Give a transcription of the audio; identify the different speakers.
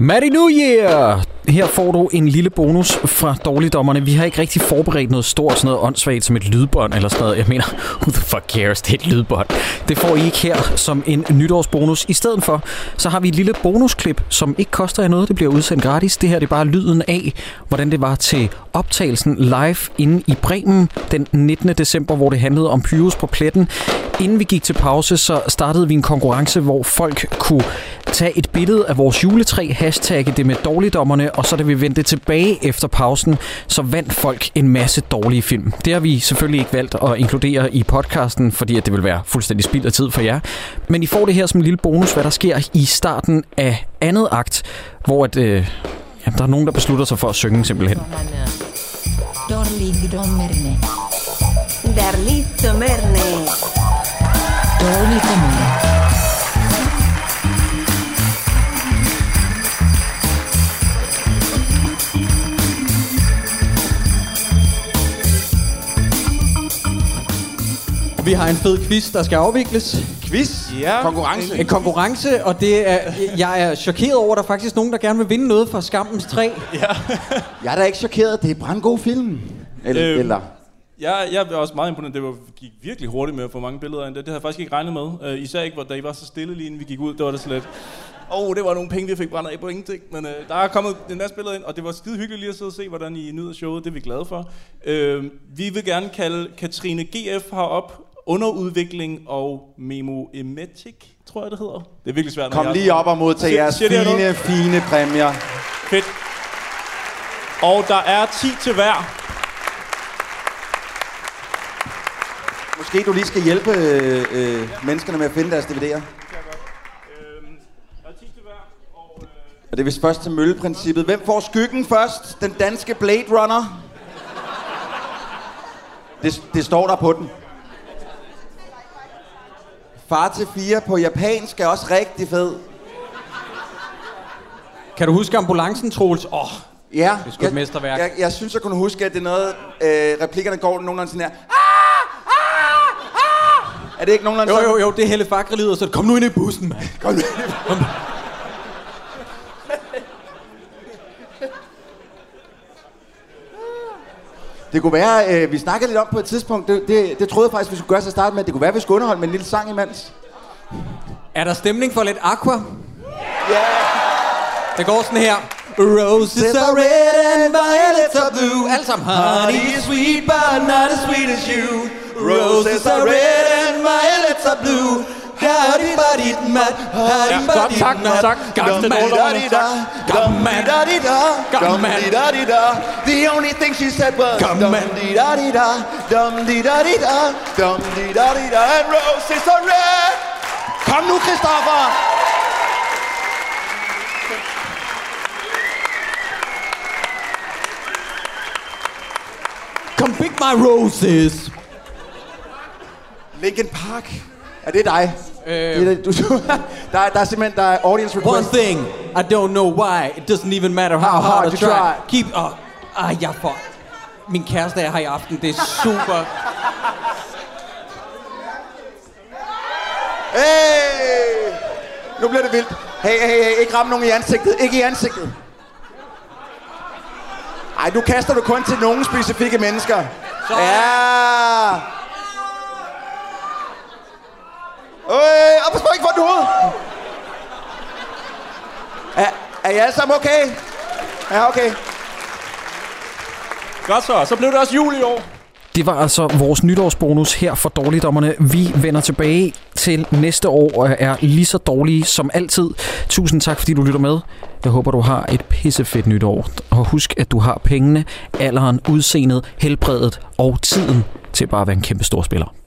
Speaker 1: Matty New Year! Her får du en lille bonus fra dårligdommerne. Vi har ikke rigtig forberedt noget stort, sådan noget åndssvagt som et lydbånd eller sådan noget. Jeg mener, who the fuck cares, det er et lydbånd. Det får I ikke her som en nytårsbonus. I stedet for, så har vi et lille bonusklip, som ikke koster jer noget. Det bliver udsendt gratis. Det her det er bare lyden af, hvordan det var til optagelsen live inde i Bremen den 19. december, hvor det handlede om Pyrus på pletten. Inden vi gik til pause, så startede vi en konkurrence, hvor folk kunne tage et billede af vores juletræ, hashtagge det med dårligdommerne, og så da vi vendte tilbage efter pausen, så vandt folk en masse dårlige film. Det har vi selvfølgelig ikke valgt at inkludere i podcasten, fordi at det vil være fuldstændig spild af tid for jer. Men I får det her som en lille bonus, hvad der sker i starten af andet akt, hvor at, øh, jamen, der er nogen, der beslutter sig for at synge simpelthen.
Speaker 2: Dårligdommerne.
Speaker 3: Dårligdommerne.
Speaker 2: Dårligdommerne.
Speaker 4: Vi har en fed quiz, der skal afvikles.
Speaker 5: Quiz?
Speaker 6: Ja.
Speaker 5: Konkurrence?
Speaker 4: En konkurrence, og det er, jeg er chokeret over, at der er faktisk nogen, der gerne vil vinde noget fra Skammens træ.
Speaker 5: Jeg er da ikke chokeret. Det er brandgod film. Eller,
Speaker 6: Øhm.
Speaker 5: eller
Speaker 6: Jeg, jeg er også meget imponeret. Det var, gik virkelig hurtigt med at få mange billeder ind. Det, det havde jeg faktisk ikke regnet med. Uh, især ikke, hvor, da I var så stille lige inden vi gik ud. Det var det slet. Åh, oh, det var nogle penge, vi fik brændt af på ingenting. Men uh, der er kommet en masse billeder ind, og det var skide hyggeligt lige at sidde og se, hvordan I nyder showet. Det er vi glade for. Uh, vi vil gerne kalde Katrine GF herop underudvikling og memoemetic, tror jeg det hedder. Det er virkelig svært. når
Speaker 5: kom lige op og modtag
Speaker 6: Siger-
Speaker 5: jeres
Speaker 6: siger det her
Speaker 5: fine, fine præmier.
Speaker 6: Fedt. Og der er 10 til hver.
Speaker 5: Måske du lige skal hjælpe øh, øh, menneskerne med at finde deres DVD'er.
Speaker 6: Øhm, der er 10 til hver. Og, øh,
Speaker 5: Og det er vist først til mølleprincippet. Hvem får skyggen først? Den danske Blade Runner? Det, det står der på den. Far til fire på japansk er også rigtig fed.
Speaker 4: Kan du huske ambulancen, Troels? Åh, oh,
Speaker 5: Ja,
Speaker 4: er sgu et mesterværk.
Speaker 5: Jeg, jeg, synes, jeg kunne huske, at det er noget... Øh, replikkerne går nogenlunde sådan her. Ah! Ah! Ah! Er det ikke nogenlunde
Speaker 4: jo,
Speaker 5: sådan?
Speaker 4: jo, jo, det er Helle Fakre så kom nu ind i bussen, mand.
Speaker 5: Kom nu. Det kunne være, øh, vi snakkede lidt om på et tidspunkt, det, det, det troede jeg faktisk, vi skulle gøre til at starte med. Det kunne være, vi skulle underholde med en lille sang imens.
Speaker 4: Er der stemning for lidt aqua?
Speaker 5: Ja!
Speaker 4: Det går sådan her. Roses are red and violets are blue. Alle sammen. Honey is sweet, but not as sweet as you. Roses are red and violets are blue. Howdy, buddy, mad.
Speaker 6: Ja, godt, tak, tak. Godt til dårligdommerne, tak.
Speaker 4: Come man. Come man.
Speaker 5: The only thing she said was
Speaker 4: Come
Speaker 5: dum dee da dee da, dum dee da dee da, dum dee da dee da, and roses are red. Kom nu, Christoffer!
Speaker 4: Come pick my roses.
Speaker 5: Linkin Park. Er det dig?
Speaker 4: Øh.
Speaker 5: Det er, du, der, er, der er simpelthen der er audience
Speaker 4: One
Speaker 5: request.
Speaker 4: thing, I don't know why. It doesn't even matter how, hard, I try. Keep up. Ah, jeg får... Min kæreste er her i aften. Det er super.
Speaker 5: Hey! Nu bliver det vildt. Hey, hey, hey, ikke ramme nogen i ansigtet. Ikke i ansigtet. Ej, nu kaster du kun til nogle specifikke mennesker.
Speaker 4: Så-
Speaker 5: Ja! Øh, og pas på ikke for den hoved. Er, er I alle sammen okay? Ja, okay.
Speaker 6: Godt så. Så blev det også jul i år.
Speaker 1: Det var altså vores nytårsbonus her for dårligdommerne. Vi vender tilbage til næste år og er lige så dårlige som altid. Tusind tak, fordi du lytter med. Jeg håber, du har et pissefedt nytår. Og husk, at du har pengene, alderen, udseendet, helbredet og tiden til bare at være en kæmpe stor spiller.